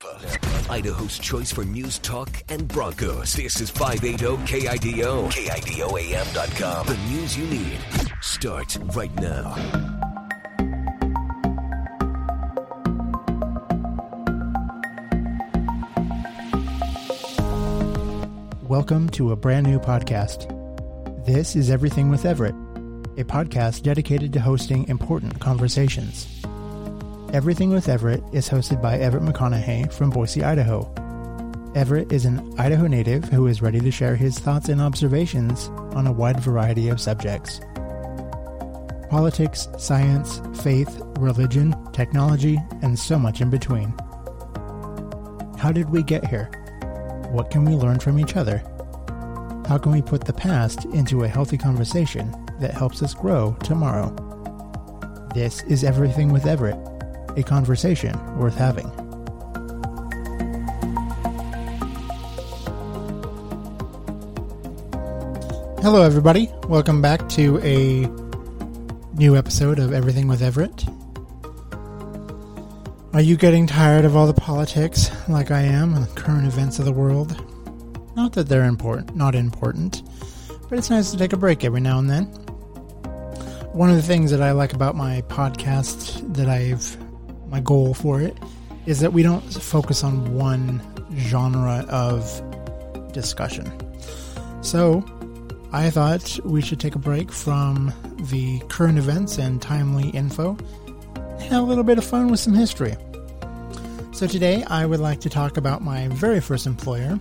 Nampa. Idaho's choice for news, talk, and Broncos. This is 580 KIDO. KIDOAM.com. The news you need. Start right now. Welcome to a brand new podcast. This is Everything with Everett, a podcast dedicated to hosting important conversations. Everything with Everett is hosted by Everett McConaughey from Boise, Idaho. Everett is an Idaho native who is ready to share his thoughts and observations on a wide variety of subjects politics, science, faith, religion, technology, and so much in between. How did we get here? What can we learn from each other? How can we put the past into a healthy conversation that helps us grow tomorrow? This is Everything with Everett, a conversation worth having. Hello, everybody. Welcome back to a new episode of Everything with Everett. Are you getting tired of all the politics like I am and the current events of the world? Not that they're important, not important, but it's nice to take a break every now and then. One of the things that I like about my podcast that I've my goal for it is that we don't focus on one genre of discussion. So, I thought we should take a break from the current events and timely info and have a little bit of fun with some history. So today I would like to talk about my very first employer.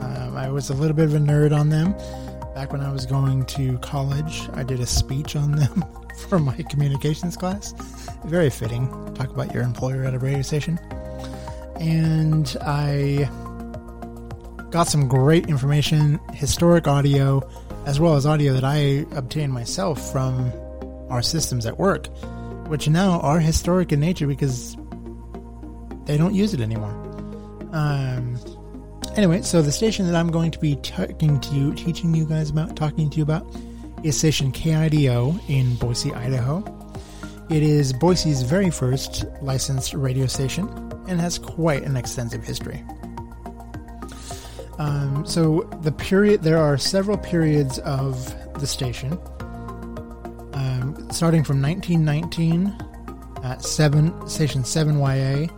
Um, I was a little bit of a nerd on them. Back when I was going to college, I did a speech on them for my communications class. Very fitting. Talk about your employer at a radio station. And I got some great information, historic audio, as well as audio that I obtained myself from our systems at work, which now are historic in nature because they don't use it anymore. Um, anyway, so the station that I'm going to be talking to you, teaching you guys about, talking to you about, is station KIDO in Boise, Idaho. It is Boise's very first licensed radio station and has quite an extensive history. Um, so the period, there are several periods of the station, um, starting from 1919 at seven station 7YA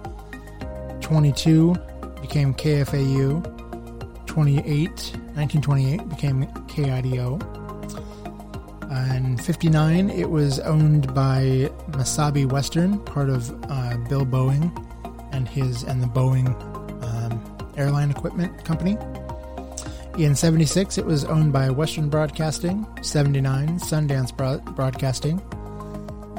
22 became KFAU. 28, 1928 became KIDO. And 59, it was owned by Masabi Western, part of uh, Bill Boeing and his and the Boeing um, airline equipment company. In 76, it was owned by Western Broadcasting. 79, Sundance Broadcasting.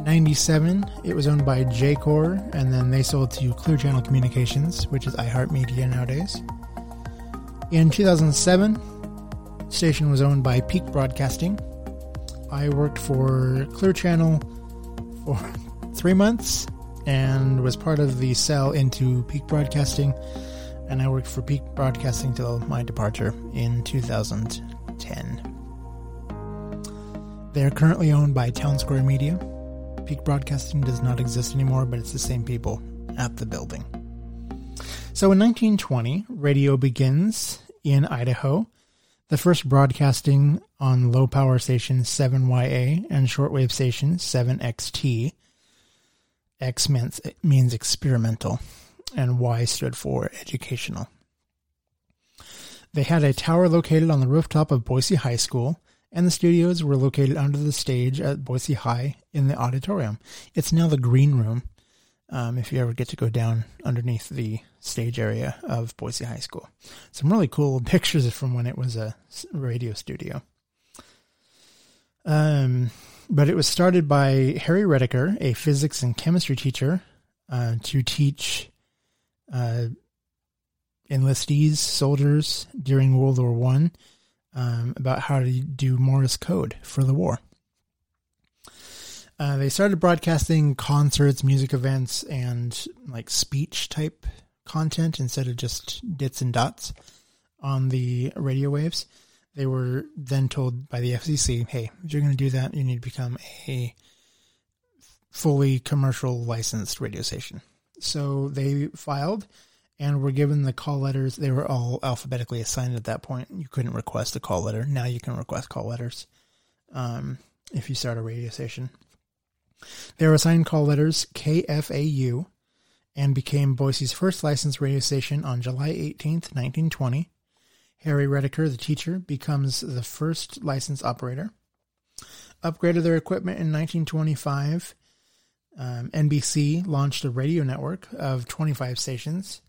97, it was owned by Jacor, and then they sold to Clear Channel Communications, which is iHeartMedia nowadays. In 2007, station was owned by Peak Broadcasting. I worked for Clear Channel for three months and was part of the sell into Peak Broadcasting, and I worked for Peak Broadcasting till my departure in 2010. They are currently owned by Townsquare Media. Peak Broadcasting does not exist anymore, but it's the same people at the building. So in 1920, radio begins in Idaho. The first broadcasting on low power station 7YA and shortwave station 7XT. X means, means experimental, and Y stood for educational. They had a tower located on the rooftop of Boise High School and the studios were located under the stage at Boise High in the auditorium. It's now the green room. Um, if you ever get to go down underneath the stage area of Boise High School, some really cool pictures from when it was a radio studio. Um, but it was started by Harry Redeker, a physics and chemistry teacher, uh, to teach uh, enlistees, soldiers during World War One um, about how to do Morse code for the war. Uh, they started broadcasting concerts, music events, and like speech type content instead of just dits and dots on the radio waves. They were then told by the FCC, hey, if you're going to do that, you need to become a fully commercial licensed radio station. So they filed and were given the call letters. They were all alphabetically assigned at that point. You couldn't request a call letter. Now you can request call letters um, if you start a radio station. They were assigned call letters KFAU and became Boise's first licensed radio station on July 18th, 1920. Harry Redeker, the teacher, becomes the first licensed operator. Upgraded their equipment in 1925. Um, NBC launched a radio network of 25 stations.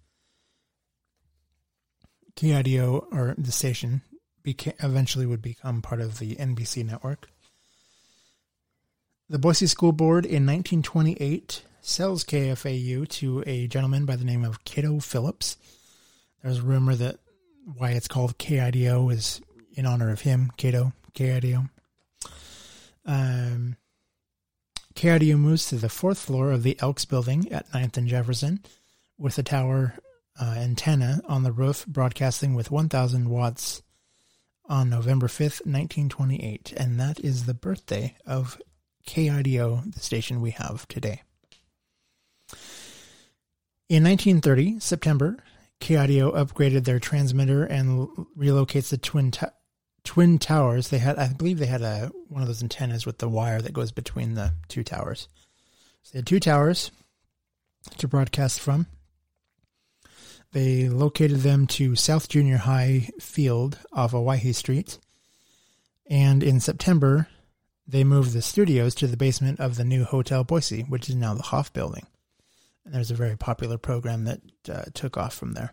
KIDO, or the station, eventually would become part of the NBC network. The Boise School Board in 1928 sells KFAU to a gentleman by the name of Cato Phillips. There's a rumor that why it's called KIDO is in honor of him, Cato, KIDO. Um, KIDO moves to the fourth floor of the Elks building at 9th and Jefferson with a tower uh, antenna on the roof broadcasting with 1,000 watts on November 5th, 1928. And that is the birthday of KIDO, the station we have today. In 1930, September, KIDO upgraded their transmitter and relocates the twin twin towers. They had, I believe, they had a one of those antennas with the wire that goes between the two towers. So they had two towers to broadcast from. They located them to South Junior High Field off Owyhee Street. And in September, they moved the studios to the basement of the new Hotel Boise, which is now the Hoff Building. And there's a very popular program that uh, took off from there.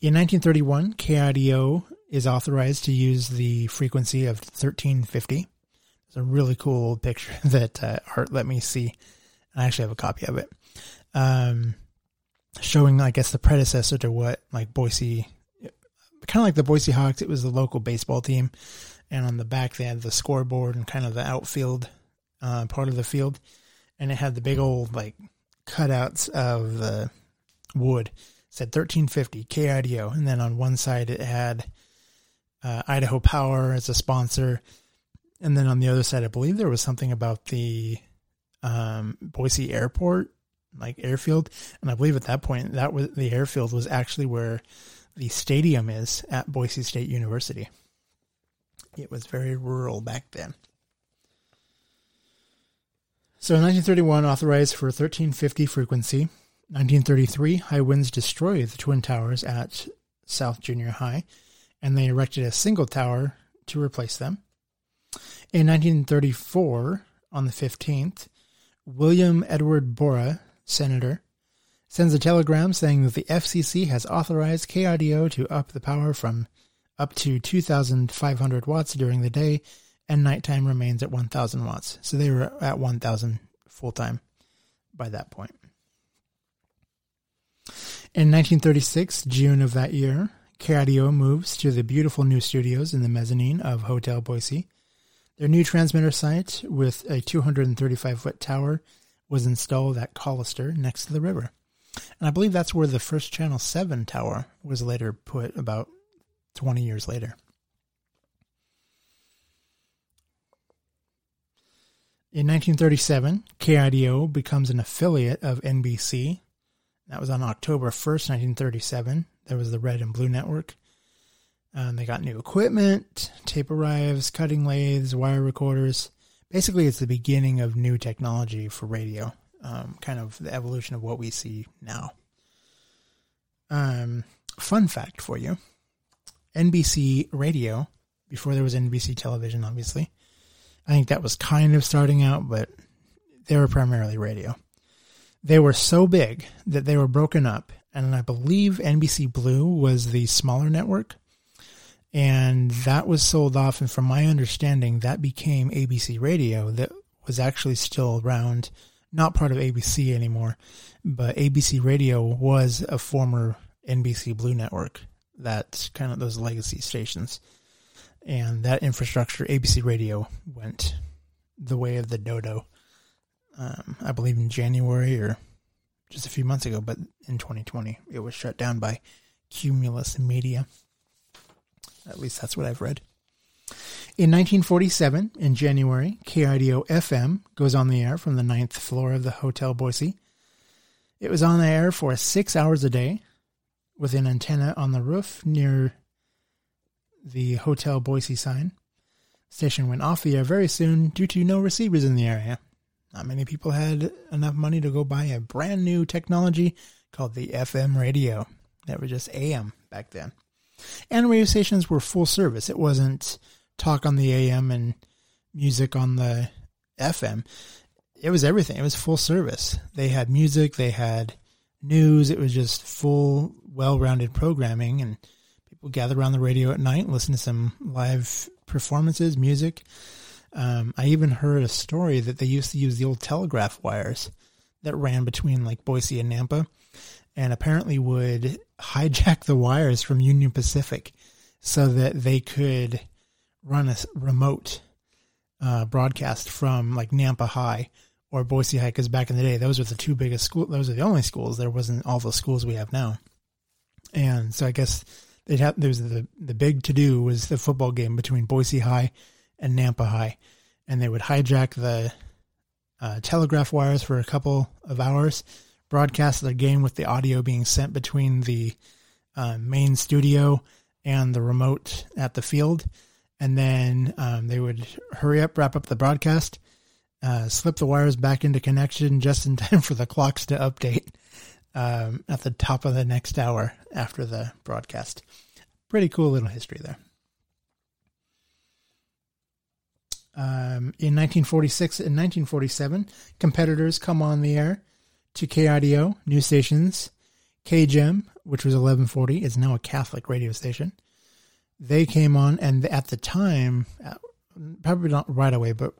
In 1931, KIDO is authorized to use the frequency of 1350. It's a really cool picture that uh, Art let me see. I actually have a copy of it. Um, showing, I guess, the predecessor to what like Boise, kind of like the Boise Hawks. It was the local baseball team, and on the back they had the scoreboard and kind of the outfield uh, part of the field, and it had the big old like cutouts of the wood. It said 1350 KIDO, and then on one side it had uh, Idaho Power as a sponsor, and then on the other side, I believe there was something about the um, Boise Airport like airfield. And I believe at that point that was the airfield was actually where the stadium is at Boise State University. It was very rural back then. So in 1931, authorized for 1350 frequency. 1933, high winds destroyed the twin towers at South Junior High, and they erected a single tower to replace them. In 1934, on the 15th, William Edward Borah senator, sends a telegram saying that the FCC has authorized KIDO to up the power from up to 2,500 watts during the day, and nighttime remains at 1,000 watts. So they were at 1,000 full time by that point. In 1936, June of that year, KIDO moves to the beautiful new studios in the mezzanine of Hotel Boise. Their new transmitter site with a 235 foot tower was installed at Collister next to the river. And I believe that's where the first Channel 7 tower was later put about 20 years later. In 1937, KIDO becomes an affiliate of NBC. That was on October 1st, 1937. There was the Red and Blue Network. Um, they got new equipment, tape arrives, cutting lathes, wire recorders basically it's the beginning of new technology for radio, um, kind of the evolution of what we see now. Um, fun fact for you NBC radio, before there was NBC television, obviously, I think that was kind of starting out, but they were primarily radio. They were so big that they were broken up, and I believe NBC Blue was the smaller network and that was sold off. And from my understanding, that became ABC Radio, that was actually still around, not part of ABC anymore, but ABC Radio was a former NBC Blue network. That's kind of those legacy stations, and that infrastructure, ABC Radio, went the way of the dodo. Um, I believe in January or just a few months ago, but in 2020, it was shut down by Cumulus Media. At least that's what I've read. In 1947, in January, KIDO FM goes on the air from the ninth floor of the Hotel Boise. It was on the air for six hours a day with an antenna on the roof near the Hotel Boise sign. station went off the air very soon due to no receivers in the area. Not many people had enough money to go buy a brand new technology called the FM radio. That was just AM back then. And radio stations were full service. It wasn't talk on the AM and music on the FM. It was everything. It was full service. They had music, they had news. It was just full, well rounded programming. And people gather around the radio at night, listen to some live performances, music. Um, I even heard a story that they used to use the old telegraph wires that ran between like Boise and Nampa and apparently would hijack the wires from Union Pacific so that they could run a remote uh, broadcast from like Nampa High or Boise High because back in the day those were the two biggest schools. Those are the only schools. There wasn't all the schools we have now, and so I guess they'd have there was the the big to do was the football game between Boise High and Nampa High, and they would hijack the uh, telegraph wires for a couple of hours broadcast the game with the audio being sent between the uh, main studio and the remote at the field. And then um, they would hurry up, wrap up the broadcast, uh, slip the wires back into connection just in time for the clocks to update um, at the top of the next hour after the broadcast. Pretty cool little history there. Um, in 1946 and 1947, competitors come on the air to KIDO news stations. KGEM, which was 1140, is now a Catholic radio station. They came on, and at the time, uh, probably not right away, but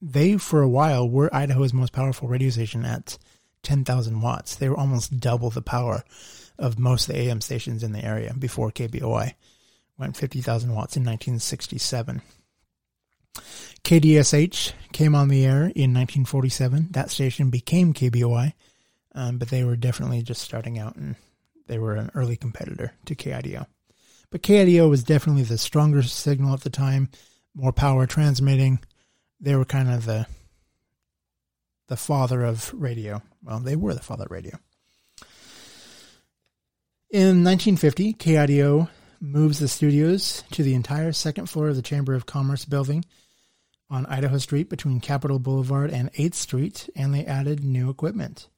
they, for a while, were Idaho's most powerful radio station at 10,000 watts. They were almost double the power of most of the AM stations in the area before KBOI went 50,000 watts in 1967. KDSH came on the air in 1947. That station became KBOI um, but they were definitely just starting out and they were an early competitor to KIDO. But KIDO was definitely the stronger signal at the time, more power transmitting. They were kind of the the father of radio. Well, they were the father of radio. In 1950, KIDO moves the studios to the entire second floor of the Chamber of Commerce building on Idaho Street between Capitol Boulevard and 8th Street, and they added new equipment.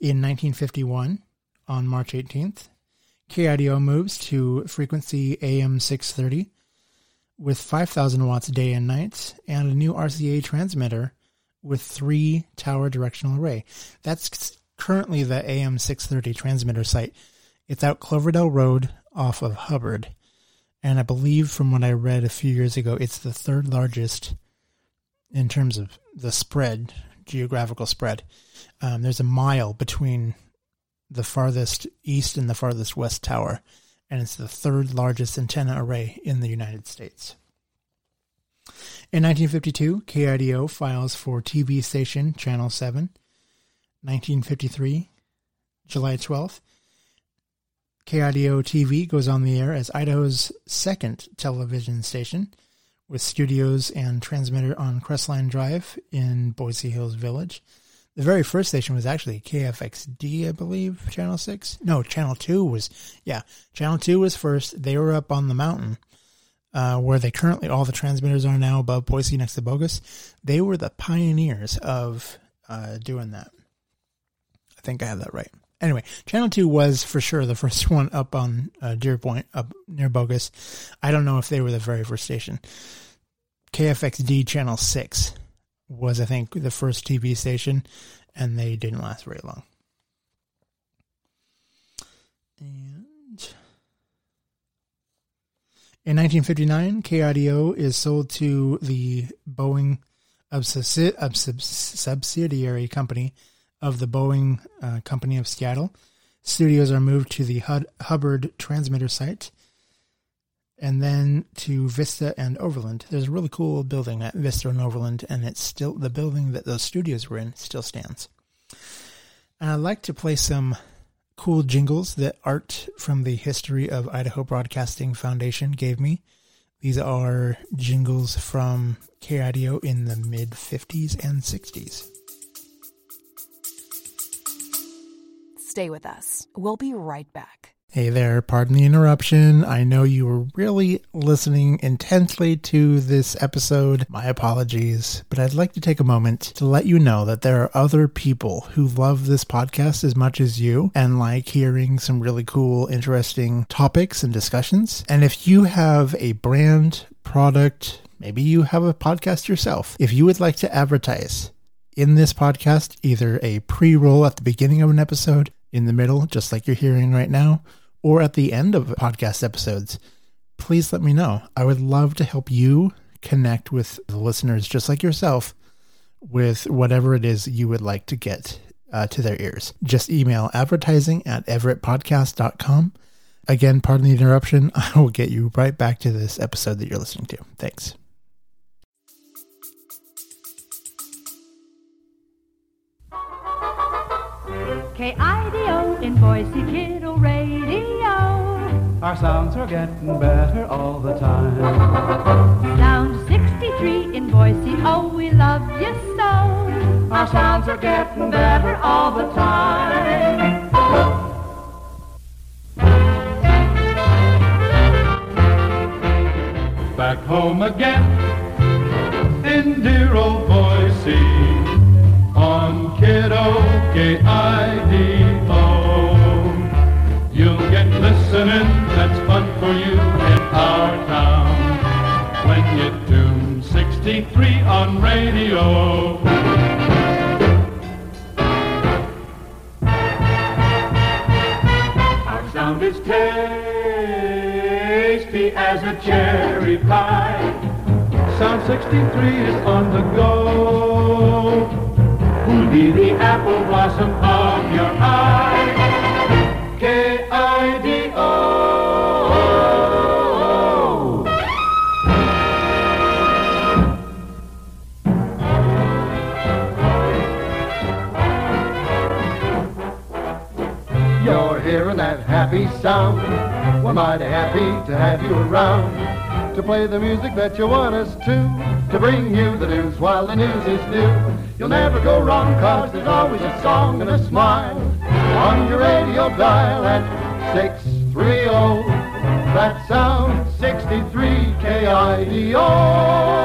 In 1951, on March 18th, KIDO moves to frequency AM 630 with 5,000 watts day and night and a new RCA transmitter with three tower directional array. That's currently the AM 630 transmitter site. It's out Cloverdale Road off of Hubbard. And I believe from what I read a few years ago, it's the third largest in terms of the spread, geographical spread. Um, there's a mile between the farthest east and the farthest west tower, and it's the third largest antenna array in the United States. In 1952, KIDO files for TV station Channel 7. 1953, July 12th, KIDO TV goes on the air as Idaho's second television station with studios and transmitter on Crestline Drive in Boise Hills Village. The very first station was actually KFXD, I believe, Channel 6. No, Channel 2 was, yeah, Channel 2 was first. They were up on the mountain uh, where they currently, all the transmitters are now above Boise next to Bogus. They were the pioneers of uh, doing that. I think I have that right. Anyway, Channel 2 was for sure the first one up on uh, Deer Point, up near Bogus. I don't know if they were the very first station. KFXD Channel 6 was, I think, the first TV station, and they didn't last very long. And in 1959, KIDO is sold to the Boeing subsidiary company of the Boeing uh, Company of Seattle. Studios are moved to the Hubbard transmitter site and then to Vista and Overland. There's a really cool building at Vista and Overland, and it's still the building that those studios were in still stands. And I'd like to play some cool jingles that Art from the History of Idaho Broadcasting Foundation gave me. These are jingles from KIDO in the mid 50s and 60s. Stay with us. We'll be right back. Hey there, pardon the interruption. I know you were really listening intensely to this episode. My apologies, but I'd like to take a moment to let you know that there are other people who love this podcast as much as you and like hearing some really cool, interesting topics and discussions. And if you have a brand, product, maybe you have a podcast yourself, if you would like to advertise in this podcast, either a pre roll at the beginning of an episode, in the middle, just like you're hearing right now, or at the end of podcast episodes, please let me know. I would love to help you connect with the listeners just like yourself with whatever it is you would like to get uh, to their ears. Just email advertising at everettpodcast.com. Again, pardon the interruption. I will get you right back to this episode that you're listening to. Thanks. KIDO in Boise Kiddo Radio. Our sounds are getting better all the time. Sound 63 in Boise, oh, we love you so. Our sounds are getting better all the time. Back home again in dear old Boise on Kiddo, K-I-D-O. You'll get listening, that's fun for you in our town. When you tune 63 on radio. Our sound is tasty as a cherry pie. Sound 63 is on the go. Who'll be the apple blossom of your eye? K-I-D-O. Sound. We're mighty happy to have you around. To play the music that you want us to. To bring you the news while the news is new. You'll never go wrong cause there's always a song and a smile. On your radio dial at 630. That sound 63 KIDO.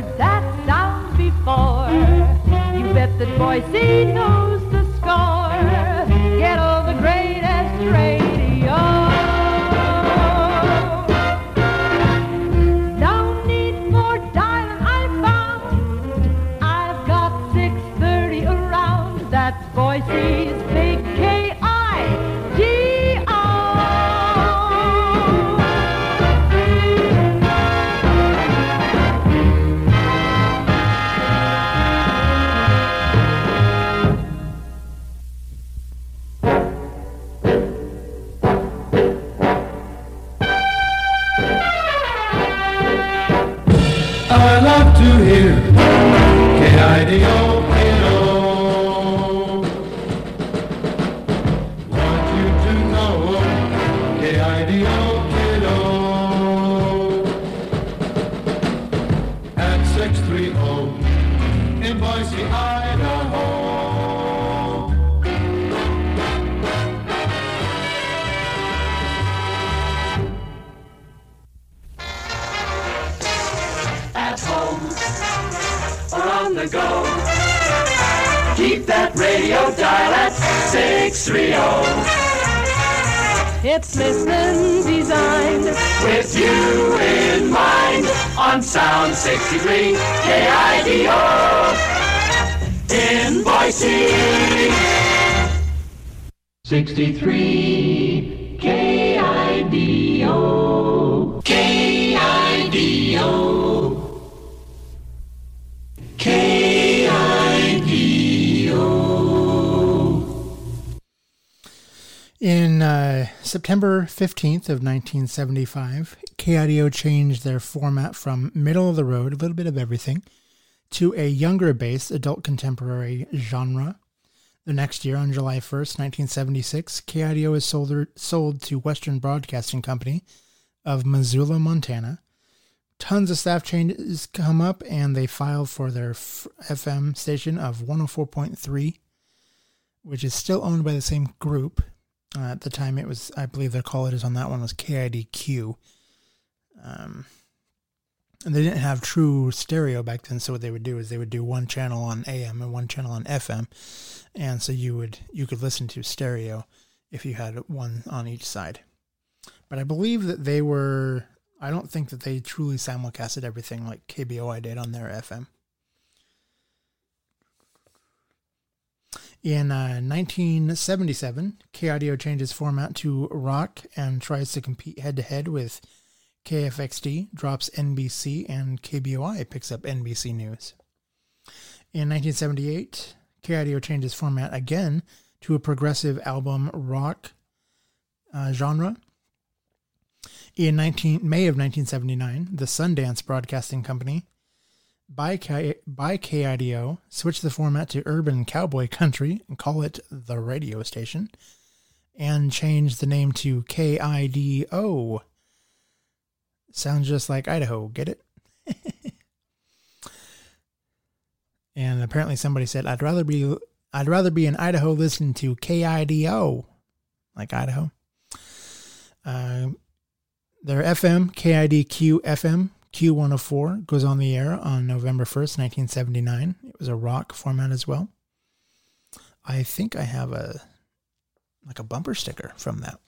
Heard that sound before. You bet that Boise knows 630 in Boise, Idaho. at home or on the go. Keep that radio dial at 630 It's listening designed. with you in mind on Sound 63 KIDO in Boise. 63 KIDO. KIDO. In uh, September 15th of 1975, KIDO changed their format from middle of the road, a little bit of everything, to a younger based adult contemporary genre. The next year, on July 1st, 1976, KIDO is sold, sold to Western Broadcasting Company of Missoula, Montana. Tons of staff changes come up, and they file for their f- FM station of 104.3, which is still owned by the same group. Uh, at the time, it was, I believe, their call it is on that one was KIDQ. Um, and they didn't have true stereo back then, so what they would do is they would do one channel on AM and one channel on FM, and so you would you could listen to stereo if you had one on each side. But I believe that they were. I don't think that they truly simulcasted everything like KBOI did on their FM. In uh, 1977, KIDO changes format to rock and tries to compete head to head with KFXD, drops NBC, and KBOI picks up NBC News. In 1978, KIDO changes format again to a progressive album rock uh, genre. In 19, May of 1979, the Sundance Broadcasting Company by, K, by KIDO switched the format to urban cowboy country and call it the radio station and changed the name to KIDO. Sounds just like Idaho, get it? and apparently somebody said I'd rather be I'd rather be in Idaho listening to KIDO like Idaho. Uh, their FM, KIDQ FM, Q104 goes on the air on November 1st, 1979. It was a rock format as well. I think I have a like a bumper sticker from that.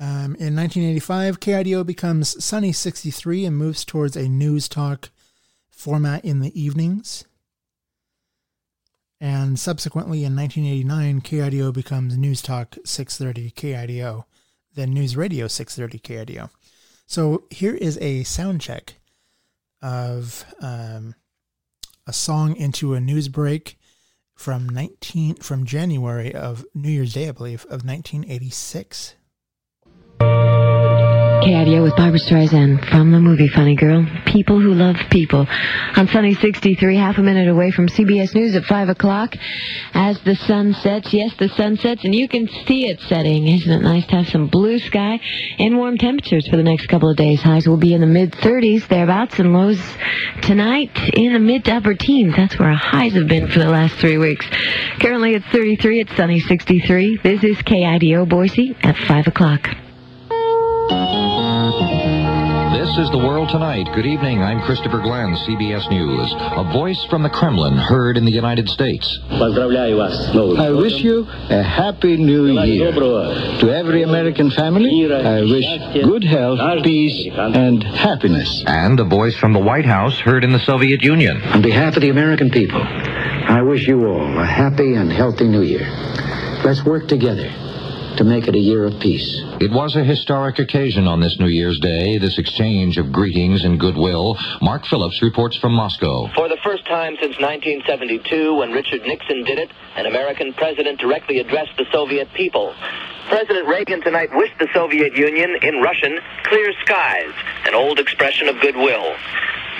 Um, in 1985, KIDO becomes Sunny 63 and moves towards a news talk format in the evenings. And subsequently, in 1989, KIDO becomes News Talk 630 KIDO, then News Radio 630 KIDO. So here is a sound check of um, a song into a news break from 19 from January of New Year's Day, I believe, of 1986. KIDO with Barbra Streisand from the movie Funny Girl. People who love people. On Sunny 63, half a minute away from CBS News at 5 o'clock. As the sun sets, yes, the sun sets, and you can see it setting. Isn't it nice to have some blue sky and warm temperatures for the next couple of days? Highs will be in the mid 30s, thereabouts, and lows tonight in the mid to upper teens. That's where our highs have been for the last three weeks. Currently it's 33, it's Sunny 63. This is KIDO Boise at 5 o'clock. This is The World Tonight. Good evening. I'm Christopher Glenn, CBS News. A voice from the Kremlin heard in the United States. I wish you a happy new year. To every American family, I wish good health, peace, and happiness. And a voice from the White House heard in the Soviet Union. On behalf of the American people, I wish you all a happy and healthy new year. Let's work together to make it a year of peace. It was a historic occasion on this New Year's Day, this exchange of greetings and goodwill. Mark Phillips reports from Moscow. For the first time since 1972, when Richard Nixon did it, an American president directly addressed the Soviet people. President Reagan tonight wished the Soviet Union, in Russian, clear skies, an old expression of goodwill.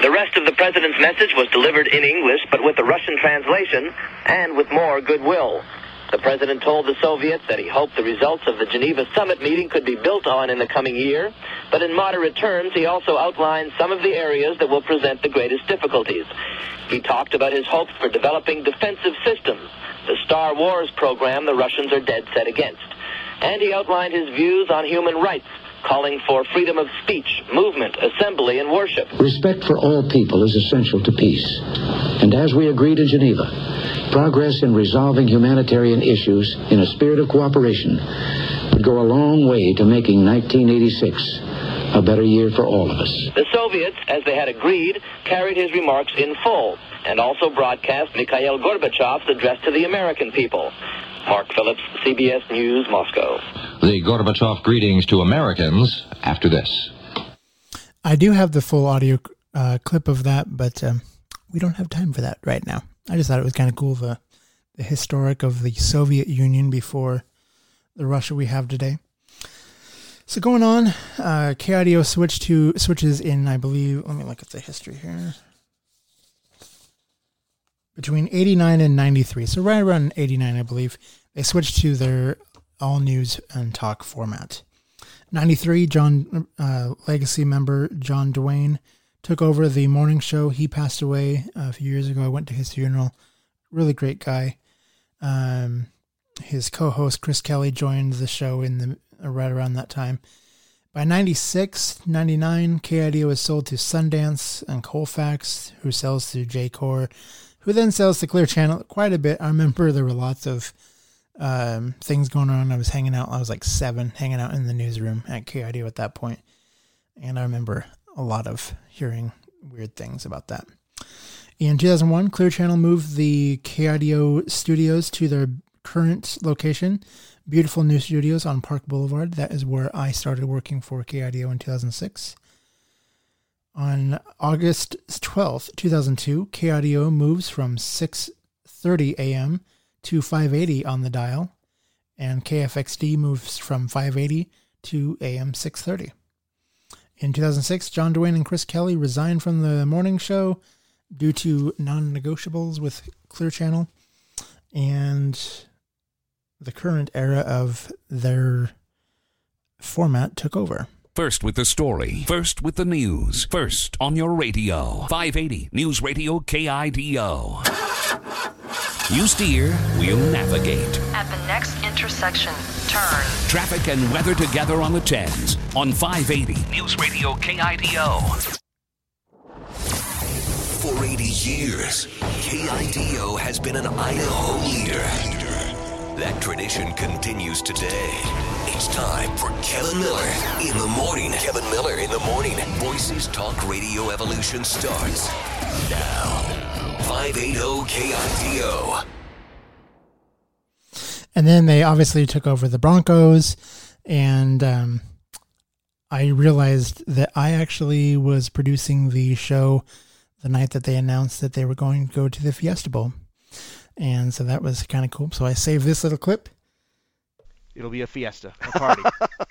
The rest of the president's message was delivered in English, but with the Russian translation and with more goodwill. The president told the Soviets that he hoped the results of the Geneva summit meeting could be built on in the coming year, but in moderate terms, he also outlined some of the areas that will present the greatest difficulties. He talked about his hopes for developing defensive systems, the Star Wars program the Russians are dead set against and he outlined his views on human rights, calling for freedom of speech, movement, assembly, and worship. Respect for all people is essential to peace. And as we agreed in Geneva, progress in resolving humanitarian issues in a spirit of cooperation would go a long way to making 1986 a better year for all of us. The Soviets, as they had agreed, carried his remarks in full and also broadcast Mikhail Gorbachev's address to the American people. Mark Phillips, CBS News, Moscow. The Gorbachev greetings to Americans after this. I do have the full audio uh, clip of that, but um, we don't have time for that right now. I just thought it was kind of cool the the historic of the Soviet Union before the Russia we have today. So going on, uh, KIDO switch to switches in, I believe. Let me look at the history here. Between eighty nine and ninety three, so right around eighty nine, I believe, they switched to their all news and talk format. 93, John uh, Legacy member John Dwayne took over the morning show. He passed away a few years ago. I went to his funeral. Really great guy. Um, his co-host Chris Kelly joined the show in the right around that time. By 96, 99, KIDO was sold to Sundance and Colfax, who sells to Jacor, who then sells to Clear Channel quite a bit. I remember there were lots of um, things going on. I was hanging out. I was like seven, hanging out in the newsroom at KIDO at that point, and I remember a lot of hearing weird things about that. In 2001, Clear Channel moved the KIDO studios to their current location, beautiful new studios on Park Boulevard. That is where I started working for KIDO in 2006. On August 12th, 2002, KIDO moves from 6:30 a.m to 580 on the dial, and KFXD moves from 580 to AM 630. In 2006, John Dwayne and Chris Kelly resigned from the morning show due to non negotiables with Clear Channel, and the current era of their format took over. First with the story. First with the news. First on your radio. 580 News Radio KIDO. You steer, we'll navigate. At the next intersection, turn. Traffic and weather together on the 10s on 580 News Radio KIDO. For 80 years, KIDO has been an Idaho leader. That tradition continues today. It's time for Kevin Miller in the morning. Kevin Miller in the morning. Voices Talk Radio Evolution starts now. 580 KIDO. And then they obviously took over the Broncos, and um, I realized that I actually was producing the show the night that they announced that they were going to go to the Fiesta Bowl. And so that was kind of cool. So I saved this little clip. It'll be a fiesta, a party.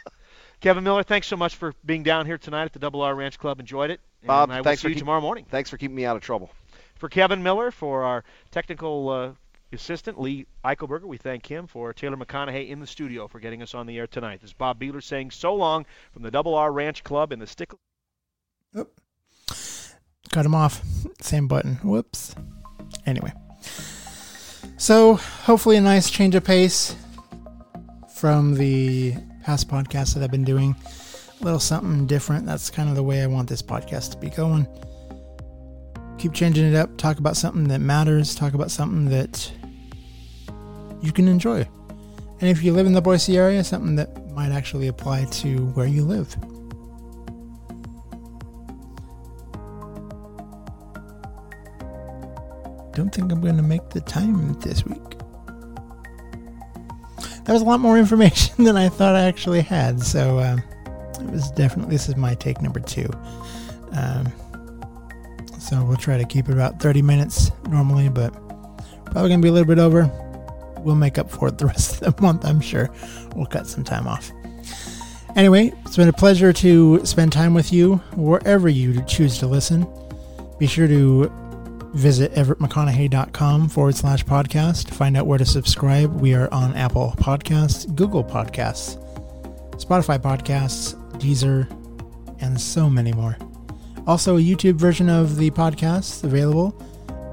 Kevin Miller, thanks so much for being down here tonight at the Double R Ranch Club. Enjoyed it. And Bob, I will thanks see for you keep- tomorrow morning. Thanks for keeping me out of trouble. For Kevin Miller, for our technical uh, assistant, Lee Eichelberger, we thank him. For Taylor McConaughey in the studio for getting us on the air tonight. This is Bob Beeler saying so long from the Double R Ranch Club in the Stick. Cut him off. Same button. Whoops. Anyway. So, hopefully, a nice change of pace from the past podcasts that I've been doing. A little something different. That's kind of the way I want this podcast to be going. Keep changing it up. Talk about something that matters. Talk about something that you can enjoy. And if you live in the Boise area, something that might actually apply to where you live. don't think I'm going to make the time this week. that was a lot more information than I thought I actually had. So um, it was definitely this is my take number two. Um, so we'll try to keep it about 30 minutes normally, but probably gonna be a little bit over. We'll make up for it the rest of the month, I'm sure. We'll cut some time off. Anyway, it's been a pleasure to spend time with you wherever you choose to listen. Be sure to visit everettmcconaughey.com forward slash podcast to find out where to subscribe. We are on Apple Podcasts, Google Podcasts, Spotify Podcasts, Deezer, and so many more. Also, a YouTube version of the podcast available.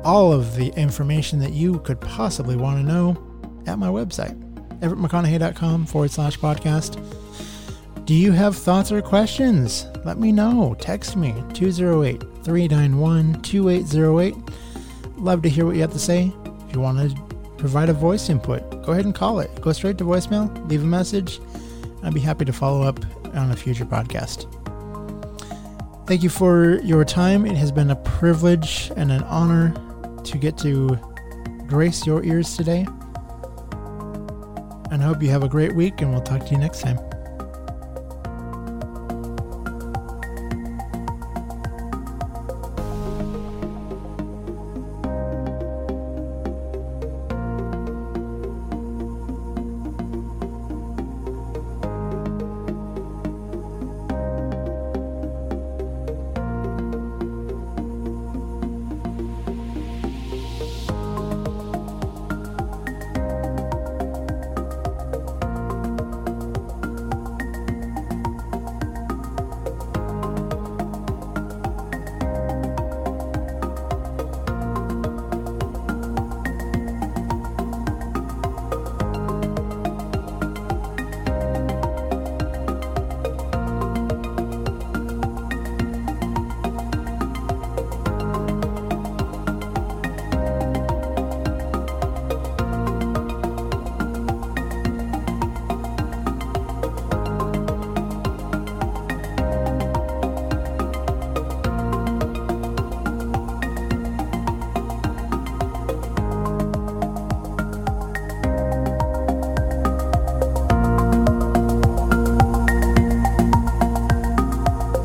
All of the information that you could possibly want to know at my website, everettmcconaughey.com forward slash podcast. Do you have thoughts or questions? Let me know. Text me 208 391 2808. Love to hear what you have to say. If you want to provide a voice input, go ahead and call it. Go straight to voicemail, leave a message. I'd be happy to follow up on a future podcast. Thank you for your time. It has been a privilege and an honor to get to grace your ears today. And I hope you have a great week, and we'll talk to you next time.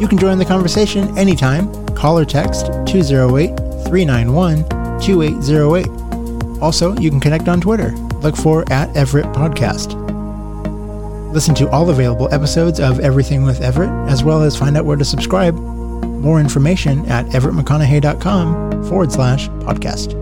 Can join the conversation anytime. Call or text 208 391 2808. Also, you can connect on Twitter. Look for at Everett Podcast. Listen to all available episodes of Everything with Everett, as well as find out where to subscribe. More information at everettmcconaughey.com forward slash podcast.